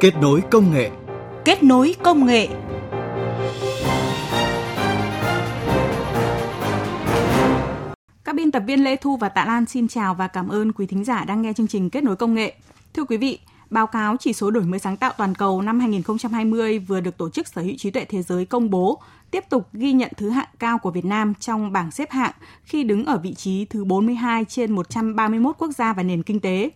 Kết nối công nghệ. Kết nối công nghệ. Các biên tập viên Lê Thu và Tạ Lan xin chào và cảm ơn quý thính giả đang nghe chương trình Kết nối công nghệ. Thưa quý vị, báo cáo chỉ số đổi mới sáng tạo toàn cầu năm 2020 vừa được Tổ chức Sở hữu trí tuệ thế giới công bố, tiếp tục ghi nhận thứ hạng cao của Việt Nam trong bảng xếp hạng khi đứng ở vị trí thứ 42 trên 131 quốc gia và nền kinh tế.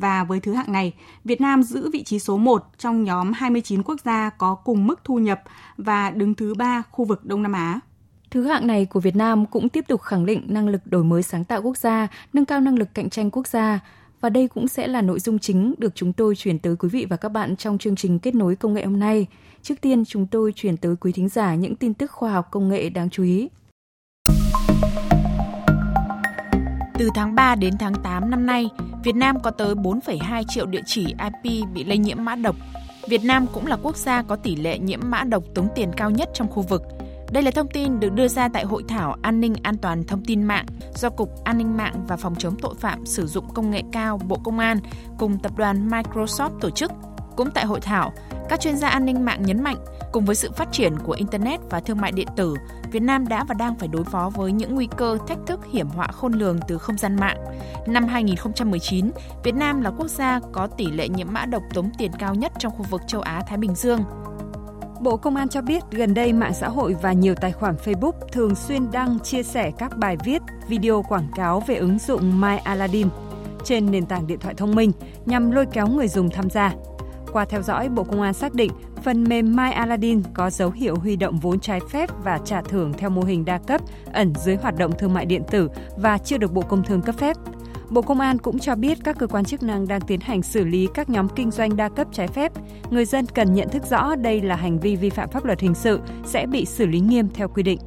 Và với thứ hạng này, Việt Nam giữ vị trí số 1 trong nhóm 29 quốc gia có cùng mức thu nhập và đứng thứ 3 khu vực Đông Nam Á. Thứ hạng này của Việt Nam cũng tiếp tục khẳng định năng lực đổi mới sáng tạo quốc gia, nâng cao năng lực cạnh tranh quốc gia. Và đây cũng sẽ là nội dung chính được chúng tôi chuyển tới quý vị và các bạn trong chương trình kết nối công nghệ hôm nay. Trước tiên, chúng tôi chuyển tới quý thính giả những tin tức khoa học công nghệ đáng chú ý. Từ tháng 3 đến tháng 8 năm nay, Việt Nam có tới 4,2 triệu địa chỉ IP bị lây nhiễm mã độc. Việt Nam cũng là quốc gia có tỷ lệ nhiễm mã độc tống tiền cao nhất trong khu vực. Đây là thông tin được đưa ra tại Hội thảo An ninh an toàn thông tin mạng do Cục An ninh mạng và Phòng chống tội phạm sử dụng công nghệ cao Bộ Công an cùng tập đoàn Microsoft tổ chức. Cũng tại hội thảo, các chuyên gia an ninh mạng nhấn mạnh, cùng với sự phát triển của Internet và thương mại điện tử, Việt Nam đã và đang phải đối phó với những nguy cơ, thách thức hiểm họa khôn lường từ không gian mạng. Năm 2019, Việt Nam là quốc gia có tỷ lệ nhiễm mã độc tống tiền cao nhất trong khu vực châu Á-Thái Bình Dương. Bộ Công an cho biết gần đây mạng xã hội và nhiều tài khoản Facebook thường xuyên đăng chia sẻ các bài viết, video quảng cáo về ứng dụng My Aladdin trên nền tảng điện thoại thông minh nhằm lôi kéo người dùng tham gia. Qua theo dõi, Bộ Công an xác định phần mềm My Aladdin có dấu hiệu huy động vốn trái phép và trả thưởng theo mô hình đa cấp ẩn dưới hoạt động thương mại điện tử và chưa được Bộ Công Thương cấp phép. Bộ Công an cũng cho biết các cơ quan chức năng đang tiến hành xử lý các nhóm kinh doanh đa cấp trái phép. Người dân cần nhận thức rõ đây là hành vi vi phạm pháp luật hình sự sẽ bị xử lý nghiêm theo quy định.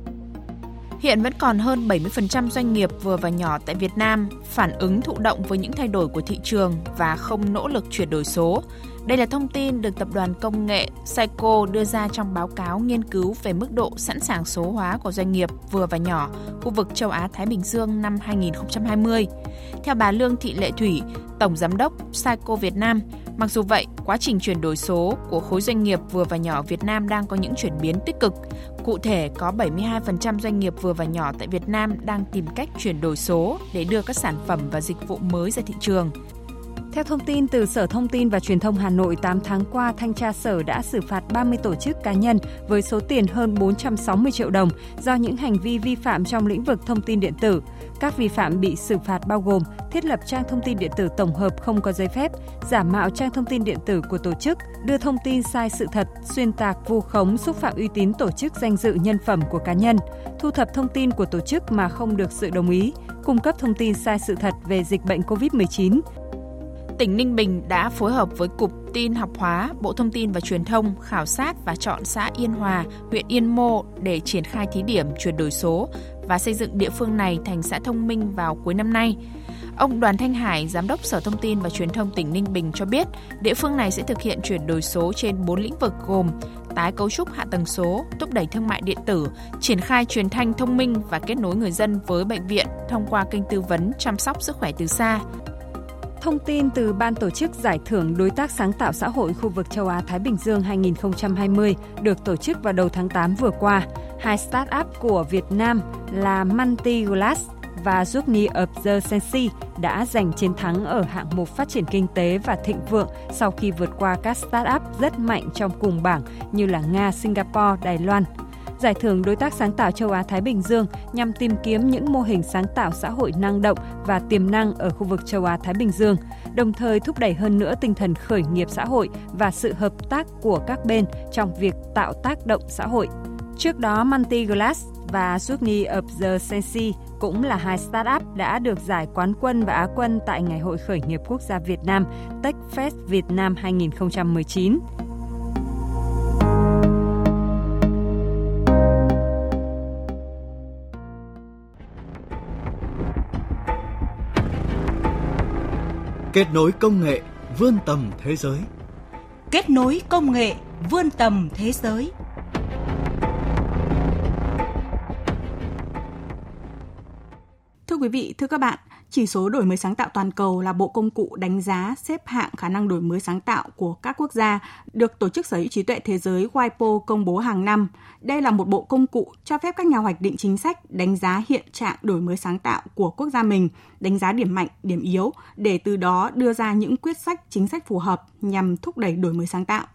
Hiện vẫn còn hơn 70% doanh nghiệp vừa và nhỏ tại Việt Nam phản ứng thụ động với những thay đổi của thị trường và không nỗ lực chuyển đổi số. Đây là thông tin được tập đoàn công nghệ Saico đưa ra trong báo cáo nghiên cứu về mức độ sẵn sàng số hóa của doanh nghiệp vừa và nhỏ khu vực châu Á Thái Bình Dương năm 2020. Theo bà Lương Thị Lệ Thủy, Tổng giám đốc Saico Việt Nam, mặc dù vậy, quá trình chuyển đổi số của khối doanh nghiệp vừa và nhỏ Việt Nam đang có những chuyển biến tích cực. Cụ thể, có 72% doanh nghiệp vừa và nhỏ tại Việt Nam đang tìm cách chuyển đổi số để đưa các sản phẩm và dịch vụ mới ra thị trường. Theo thông tin từ Sở Thông tin và Truyền thông Hà Nội, 8 tháng qua, Thanh tra Sở đã xử phạt 30 tổ chức cá nhân với số tiền hơn 460 triệu đồng do những hành vi vi phạm trong lĩnh vực thông tin điện tử. Các vi phạm bị xử phạt bao gồm thiết lập trang thông tin điện tử tổng hợp không có giấy phép, giả mạo trang thông tin điện tử của tổ chức, đưa thông tin sai sự thật, xuyên tạc, vu khống, xúc phạm uy tín tổ chức danh dự nhân phẩm của cá nhân, thu thập thông tin của tổ chức mà không được sự đồng ý, cung cấp thông tin sai sự thật về dịch bệnh COVID-19, tỉnh Ninh Bình đã phối hợp với Cục Tin học hóa, Bộ Thông tin và Truyền thông khảo sát và chọn xã Yên Hòa, huyện Yên Mô để triển khai thí điểm chuyển đổi số và xây dựng địa phương này thành xã thông minh vào cuối năm nay. Ông Đoàn Thanh Hải, Giám đốc Sở Thông tin và Truyền thông tỉnh Ninh Bình cho biết, địa phương này sẽ thực hiện chuyển đổi số trên 4 lĩnh vực gồm tái cấu trúc hạ tầng số, thúc đẩy thương mại điện tử, triển khai truyền thanh thông minh và kết nối người dân với bệnh viện thông qua kênh tư vấn chăm sóc sức khỏe từ xa, Thông tin từ Ban tổ chức Giải thưởng Đối tác sáng tạo xã hội khu vực châu Á-Thái Bình Dương 2020 được tổ chức vào đầu tháng 8 vừa qua. Hai start-up của Việt Nam là Manti Glass và Jugni of the Sensi đã giành chiến thắng ở hạng mục phát triển kinh tế và thịnh vượng sau khi vượt qua các start-up rất mạnh trong cùng bảng như là Nga, Singapore, Đài Loan – Giải thưởng Đối tác sáng tạo châu Á-Thái Bình Dương nhằm tìm kiếm những mô hình sáng tạo xã hội năng động và tiềm năng ở khu vực châu Á-Thái Bình Dương, đồng thời thúc đẩy hơn nữa tinh thần khởi nghiệp xã hội và sự hợp tác của các bên trong việc tạo tác động xã hội. Trước đó, Manti Glass và Sydney of the Sensi cũng là hai startup đã được giải quán quân và á quân tại Ngày hội khởi nghiệp quốc gia Việt Nam TechFest Việt Nam 2019. Kết nối công nghệ vươn tầm thế giới. Kết nối công nghệ vươn tầm thế giới. Thưa quý vị, thưa các bạn, chỉ số đổi mới sáng tạo toàn cầu là bộ công cụ đánh giá xếp hạng khả năng đổi mới sáng tạo của các quốc gia được Tổ chức Sở hữu trí tuệ thế giới WIPO công bố hàng năm. Đây là một bộ công cụ cho phép các nhà hoạch định chính sách đánh giá hiện trạng đổi mới sáng tạo của quốc gia mình, đánh giá điểm mạnh, điểm yếu để từ đó đưa ra những quyết sách chính sách phù hợp nhằm thúc đẩy đổi mới sáng tạo.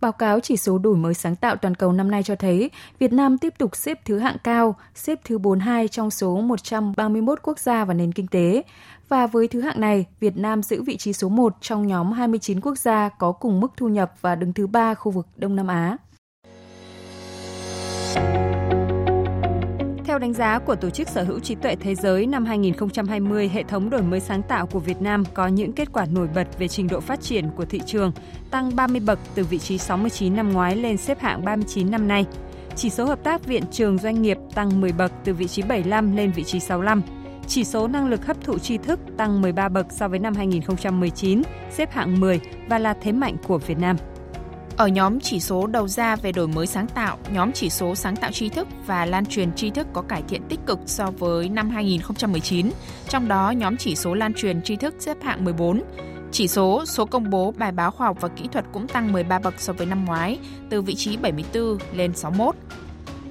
Báo cáo chỉ số đổi mới sáng tạo toàn cầu năm nay cho thấy Việt Nam tiếp tục xếp thứ hạng cao, xếp thứ 42 trong số 131 quốc gia và nền kinh tế. Và với thứ hạng này, Việt Nam giữ vị trí số 1 trong nhóm 29 quốc gia có cùng mức thu nhập và đứng thứ ba khu vực Đông Nam Á. Theo đánh giá của Tổ chức Sở hữu trí tuệ thế giới năm 2020, hệ thống đổi mới sáng tạo của Việt Nam có những kết quả nổi bật về trình độ phát triển của thị trường, tăng 30 bậc từ vị trí 69 năm ngoái lên xếp hạng 39 năm nay. Chỉ số hợp tác viện trường doanh nghiệp tăng 10 bậc từ vị trí 75 lên vị trí 65. Chỉ số năng lực hấp thụ tri thức tăng 13 bậc so với năm 2019, xếp hạng 10 và là thế mạnh của Việt Nam. Ở nhóm chỉ số đầu ra về đổi mới sáng tạo, nhóm chỉ số sáng tạo tri thức và lan truyền tri thức có cải thiện tích cực so với năm 2019, trong đó nhóm chỉ số lan truyền tri thức xếp hạng 14. Chỉ số số công bố bài báo khoa học và kỹ thuật cũng tăng 13 bậc so với năm ngoái, từ vị trí 74 lên 61.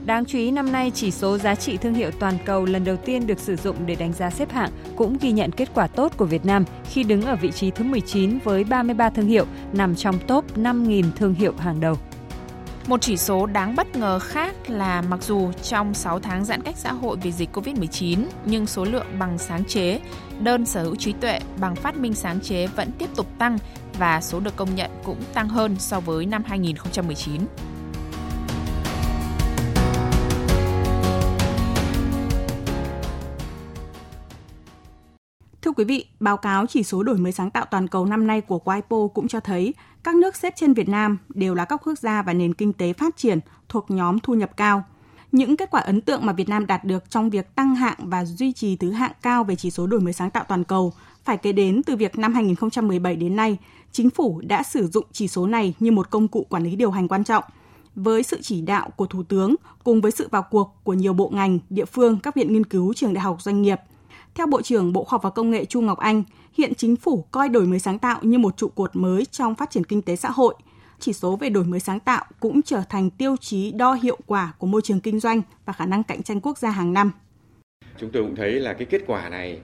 Đáng chú ý năm nay, chỉ số giá trị thương hiệu toàn cầu lần đầu tiên được sử dụng để đánh giá xếp hạng cũng ghi nhận kết quả tốt của Việt Nam khi đứng ở vị trí thứ 19 với 33 thương hiệu nằm trong top 5.000 thương hiệu hàng đầu. Một chỉ số đáng bất ngờ khác là mặc dù trong 6 tháng giãn cách xã hội vì dịch COVID-19, nhưng số lượng bằng sáng chế, đơn sở hữu trí tuệ bằng phát minh sáng chế vẫn tiếp tục tăng và số được công nhận cũng tăng hơn so với năm 2019. Quý vị, báo cáo chỉ số đổi mới sáng tạo toàn cầu năm nay của WIPO cũng cho thấy các nước xếp trên Việt Nam đều là các quốc gia và nền kinh tế phát triển thuộc nhóm thu nhập cao. Những kết quả ấn tượng mà Việt Nam đạt được trong việc tăng hạng và duy trì thứ hạng cao về chỉ số đổi mới sáng tạo toàn cầu phải kể đến từ việc năm 2017 đến nay, chính phủ đã sử dụng chỉ số này như một công cụ quản lý điều hành quan trọng. Với sự chỉ đạo của Thủ tướng cùng với sự vào cuộc của nhiều bộ ngành, địa phương, các viện nghiên cứu, trường đại học, doanh nghiệp – theo Bộ trưởng Bộ Khoa học và Công nghệ Chu Ngọc Anh, hiện chính phủ coi đổi mới sáng tạo như một trụ cột mới trong phát triển kinh tế xã hội. Chỉ số về đổi mới sáng tạo cũng trở thành tiêu chí đo hiệu quả của môi trường kinh doanh và khả năng cạnh tranh quốc gia hàng năm. Chúng tôi cũng thấy là cái kết quả này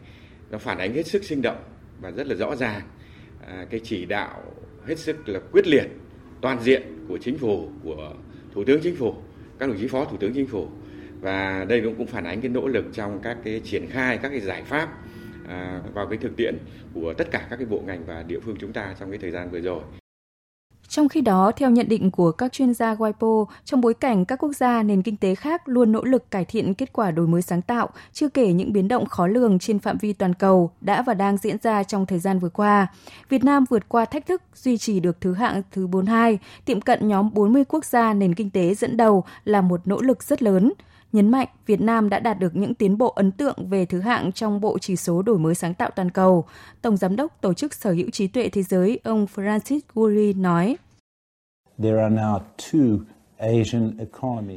nó phản ánh hết sức sinh động và rất là rõ ràng à, cái chỉ đạo hết sức là quyết liệt toàn diện của chính phủ của thủ tướng chính phủ các đồng chí phó thủ tướng chính phủ và đây cũng cũng phản ánh cái nỗ lực trong các cái triển khai các cái giải pháp à, vào cái thực tiễn của tất cả các cái bộ ngành và địa phương chúng ta trong cái thời gian vừa rồi. Trong khi đó, theo nhận định của các chuyên gia WIPO, trong bối cảnh các quốc gia nền kinh tế khác luôn nỗ lực cải thiện kết quả đổi mới sáng tạo, chưa kể những biến động khó lường trên phạm vi toàn cầu đã và đang diễn ra trong thời gian vừa qua, Việt Nam vượt qua thách thức duy trì được thứ hạng thứ 42, tiệm cận nhóm 40 quốc gia nền kinh tế dẫn đầu là một nỗ lực rất lớn nhấn mạnh Việt Nam đã đạt được những tiến bộ ấn tượng về thứ hạng trong bộ chỉ số đổi mới sáng tạo toàn cầu. Tổng giám đốc Tổ chức Sở hữu trí tuệ thế giới ông Francis Guri nói.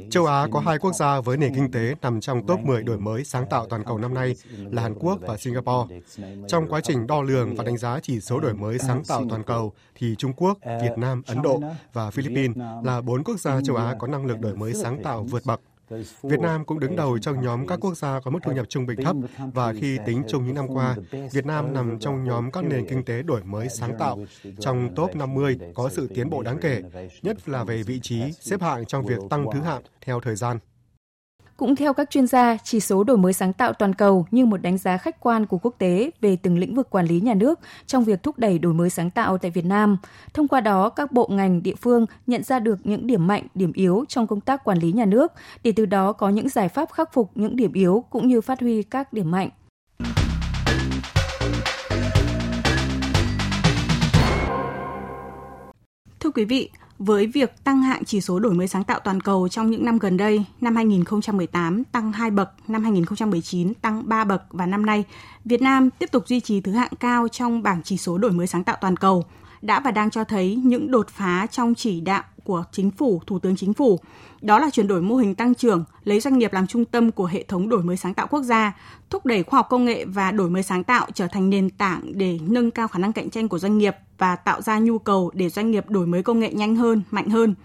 Châu Á có hai quốc gia với nền kinh tế nằm trong top 10 đổi mới sáng tạo toàn cầu năm nay là Hàn Quốc và Singapore. Trong quá trình đo lường và đánh giá chỉ số đổi mới sáng tạo toàn cầu, thì Trung Quốc, Việt Nam, Ấn Độ và Philippines là bốn quốc gia châu Á có năng lực đổi mới sáng tạo vượt bậc. Việt Nam cũng đứng đầu trong nhóm các quốc gia có mức thu nhập trung bình thấp và khi tính chung những năm qua, Việt Nam nằm trong nhóm các nền kinh tế đổi mới sáng tạo. Trong top 50 có sự tiến bộ đáng kể, nhất là về vị trí xếp hạng trong việc tăng thứ hạng theo thời gian. Cũng theo các chuyên gia, chỉ số đổi mới sáng tạo toàn cầu như một đánh giá khách quan của quốc tế về từng lĩnh vực quản lý nhà nước trong việc thúc đẩy đổi mới sáng tạo tại Việt Nam. Thông qua đó, các bộ ngành địa phương nhận ra được những điểm mạnh, điểm yếu trong công tác quản lý nhà nước để từ đó có những giải pháp khắc phục những điểm yếu cũng như phát huy các điểm mạnh. Thưa quý vị, với việc tăng hạng chỉ số đổi mới sáng tạo toàn cầu trong những năm gần đây, năm 2018 tăng 2 bậc, năm 2019 tăng 3 bậc và năm nay, Việt Nam tiếp tục duy trì thứ hạng cao trong bảng chỉ số đổi mới sáng tạo toàn cầu. đã và đang cho thấy những đột phá trong chỉ đạo của chính phủ, Thủ tướng Chính phủ. Đó là chuyển đổi mô hình tăng trưởng, lấy doanh nghiệp làm trung tâm của hệ thống đổi mới sáng tạo quốc gia, thúc đẩy khoa học công nghệ và đổi mới sáng tạo trở thành nền tảng để nâng cao khả năng cạnh tranh của doanh nghiệp và tạo ra nhu cầu để doanh nghiệp đổi mới công nghệ nhanh hơn, mạnh hơn.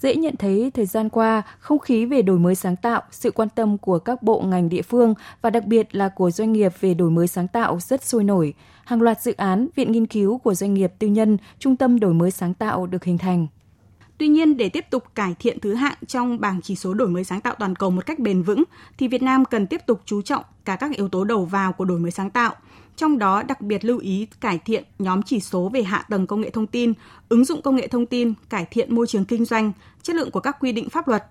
Dễ nhận thấy thời gian qua, không khí về đổi mới sáng tạo, sự quan tâm của các bộ ngành địa phương và đặc biệt là của doanh nghiệp về đổi mới sáng tạo rất sôi nổi. Hàng loạt dự án, viện nghiên cứu của doanh nghiệp tư nhân, trung tâm đổi mới sáng tạo được hình thành. Tuy nhiên, để tiếp tục cải thiện thứ hạng trong bảng chỉ số đổi mới sáng tạo toàn cầu một cách bền vững, thì Việt Nam cần tiếp tục chú trọng cả các yếu tố đầu vào của đổi mới sáng tạo, trong đó đặc biệt lưu ý cải thiện nhóm chỉ số về hạ tầng công nghệ thông tin, ứng dụng công nghệ thông tin, cải thiện môi trường kinh doanh, chất lượng của các quy định pháp luật,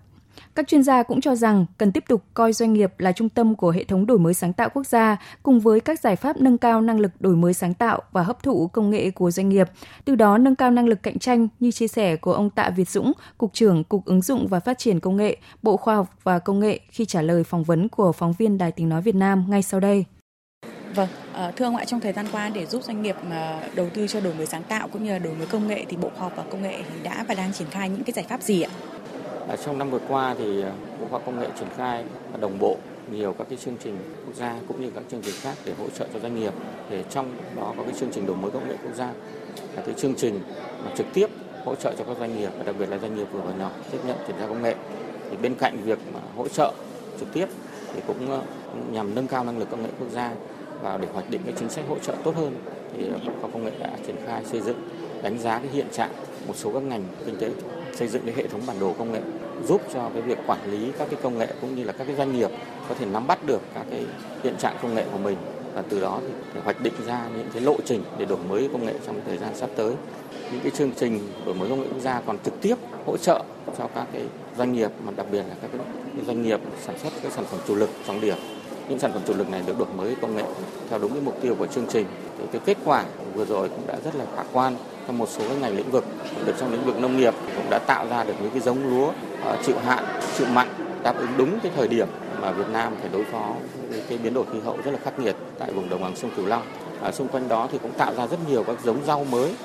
các chuyên gia cũng cho rằng cần tiếp tục coi doanh nghiệp là trung tâm của hệ thống đổi mới sáng tạo quốc gia cùng với các giải pháp nâng cao năng lực đổi mới sáng tạo và hấp thụ công nghệ của doanh nghiệp, từ đó nâng cao năng lực cạnh tranh như chia sẻ của ông Tạ Việt Dũng, Cục trưởng Cục ứng dụng và Phát triển Công nghệ, Bộ Khoa học và Công nghệ khi trả lời phỏng vấn của phóng viên Đài Tiếng Nói Việt Nam ngay sau đây. Vâng, ờ, thưa ông ạ, trong thời gian qua để giúp doanh nghiệp mà đầu tư cho đổi mới sáng tạo cũng như là đổi mới công nghệ thì Bộ Khoa học và Công nghệ đã và đang triển khai những cái giải pháp gì ạ? Ờ, trong năm vừa qua thì ờ, Bộ Khoa Công nghệ triển khai đồng bộ nhiều các cái chương trình quốc gia cũng như các chương trình khác để hỗ trợ cho doanh nghiệp. Để trong đó có cái chương trình đổi mới công nghệ quốc gia là cái chương trình mà trực tiếp hỗ trợ cho các doanh nghiệp và đặc biệt là doanh nghiệp vừa và nhỏ tiếp nhận chuyển giao công nghệ. Thì bên cạnh việc mà hỗ trợ trực tiếp thì cũng ờ, nhằm nâng cao năng lực công nghệ quốc gia và để hoạch định cái chính sách hỗ trợ tốt hơn thì Bộ Khoa Công nghệ đã triển khai xây dựng, đánh giá cái hiện trạng một số các ngành kinh tế, xây dựng cái hệ thống bản đồ công nghệ giúp cho cái việc quản lý các cái công nghệ cũng như là các cái doanh nghiệp có thể nắm bắt được các cái hiện trạng công nghệ của mình. Và từ đó thì phải hoạch định ra những cái lộ trình để đổi mới công nghệ trong thời gian sắp tới. Những cái chương trình đổi mới công nghệ quốc gia còn trực tiếp hỗ trợ cho các cái doanh nghiệp, mà đặc biệt là các cái doanh nghiệp sản xuất các sản phẩm chủ lực trọng điểm. Những sản phẩm chủ lực này được đổi mới công nghệ theo đúng cái mục tiêu của chương trình. Thì cái kết quả vừa rồi cũng đã rất là khả quan trong một số ngành lĩnh vực. Được trong lĩnh vực nông nghiệp cũng đã tạo ra được những cái giống lúa Ờ, chịu hạn chịu mặn đáp ứng đúng cái thời điểm mà Việt Nam phải đối phó với cái biến đổi khí hậu rất là khắc nghiệt tại vùng đồng bằng sông Cửu Long. À, xung quanh đó thì cũng tạo ra rất nhiều các giống rau mới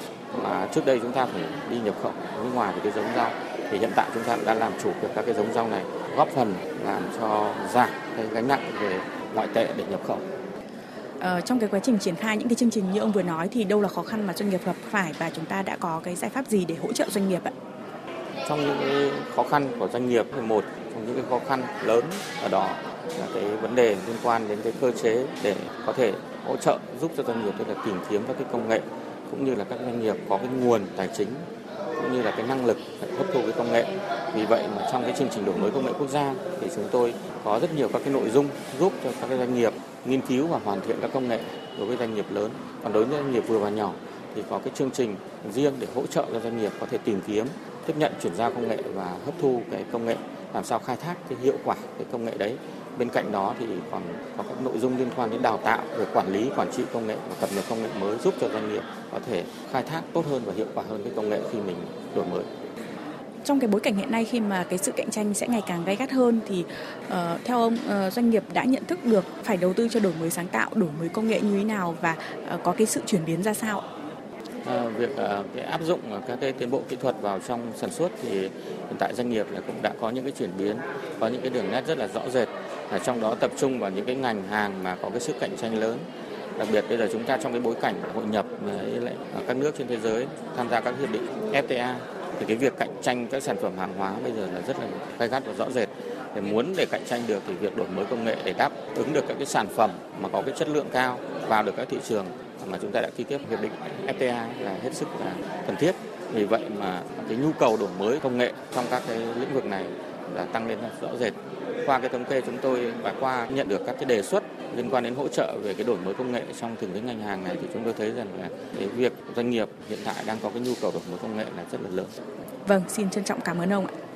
mà trước đây chúng ta phải đi nhập khẩu nước ngoài về cái giống rau thì hiện tại chúng ta đã làm chủ được các cái giống rau này góp phần làm cho giảm cái gánh nặng về ngoại tệ để nhập khẩu Ờ, trong cái quá trình triển khai những cái chương trình như ông vừa nói thì đâu là khó khăn mà doanh nghiệp gặp phải và chúng ta đã có cái giải pháp gì để hỗ trợ doanh nghiệp ạ? Trong những cái khó khăn của doanh nghiệp thì một trong những cái khó khăn lớn ở đó là cái vấn đề liên quan đến cái cơ chế để có thể hỗ trợ giúp cho doanh nghiệp tức là tìm kiếm các cái công nghệ cũng như là các doanh nghiệp có cái nguồn tài chính cũng như là cái năng lực hấp thụ cái công nghệ. Vì vậy mà trong cái chương trình đổi mới công nghệ quốc gia thì chúng tôi có rất nhiều các cái nội dung giúp cho các cái doanh nghiệp nghiên cứu và hoàn thiện các công nghệ đối với doanh nghiệp lớn. Còn đối với doanh nghiệp vừa và nhỏ thì có cái chương trình riêng để hỗ trợ cho doanh nghiệp có thể tìm kiếm, tiếp nhận chuyển giao công nghệ và hấp thu cái công nghệ làm sao khai thác cái hiệu quả cái công nghệ đấy bên cạnh đó thì còn có các nội dung liên quan đến đào tạo về quản lý quản trị công nghệ và cập nhật công nghệ mới giúp cho doanh nghiệp có thể khai thác tốt hơn và hiệu quả hơn cái công nghệ khi mình đổi mới trong cái bối cảnh hiện nay khi mà cái sự cạnh tranh sẽ ngày càng gay gắt hơn thì uh, theo ông uh, doanh nghiệp đã nhận thức được phải đầu tư cho đổi mới sáng tạo, đổi mới công nghệ như thế nào và uh, có cái sự chuyển biến ra sao? Ờ, việc ờ, cái áp dụng các cái tiến bộ kỹ thuật vào trong sản xuất thì hiện tại doanh nghiệp là cũng đã có những cái chuyển biến, có những cái đường nét rất là rõ rệt. Là trong đó tập trung vào những cái ngành hàng mà có cái sức cạnh tranh lớn đặc biệt bây giờ chúng ta trong cái bối cảnh hội nhập với lại các nước trên thế giới tham gia các hiệp định FTA thì cái việc cạnh tranh các sản phẩm hàng hóa bây giờ là rất là gay gắt và rõ rệt để muốn để cạnh tranh được thì việc đổi mới công nghệ để đáp ứng được các cái sản phẩm mà có cái chất lượng cao vào được các thị trường mà chúng ta đã ký kết hiệp định FTA là hết sức là cần thiết vì vậy mà cái nhu cầu đổi mới công nghệ trong các cái lĩnh vực này là tăng lên rõ rệt qua cái thống kê chúng tôi và qua nhận được các cái đề xuất liên quan đến hỗ trợ về cái đổi mới công nghệ trong từng cái ngành hàng này thì chúng tôi thấy rằng là cái việc doanh nghiệp hiện tại đang có cái nhu cầu đổi mới công nghệ là rất là lớn. Vâng, xin trân trọng cảm ơn ông ạ.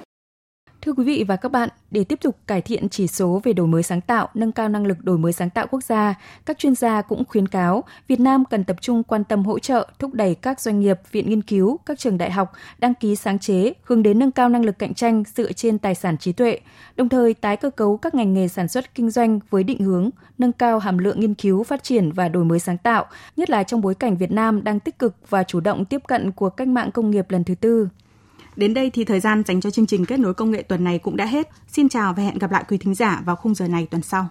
Thưa quý vị và các bạn, để tiếp tục cải thiện chỉ số về đổi mới sáng tạo, nâng cao năng lực đổi mới sáng tạo quốc gia, các chuyên gia cũng khuyến cáo Việt Nam cần tập trung quan tâm hỗ trợ, thúc đẩy các doanh nghiệp, viện nghiên cứu, các trường đại học đăng ký sáng chế, hướng đến nâng cao năng lực cạnh tranh dựa trên tài sản trí tuệ, đồng thời tái cơ cấu các ngành nghề sản xuất kinh doanh với định hướng nâng cao hàm lượng nghiên cứu, phát triển và đổi mới sáng tạo, nhất là trong bối cảnh Việt Nam đang tích cực và chủ động tiếp cận cuộc cách mạng công nghiệp lần thứ tư. Đến đây thì thời gian dành cho chương trình kết nối công nghệ tuần này cũng đã hết. Xin chào và hẹn gặp lại quý thính giả vào khung giờ này tuần sau.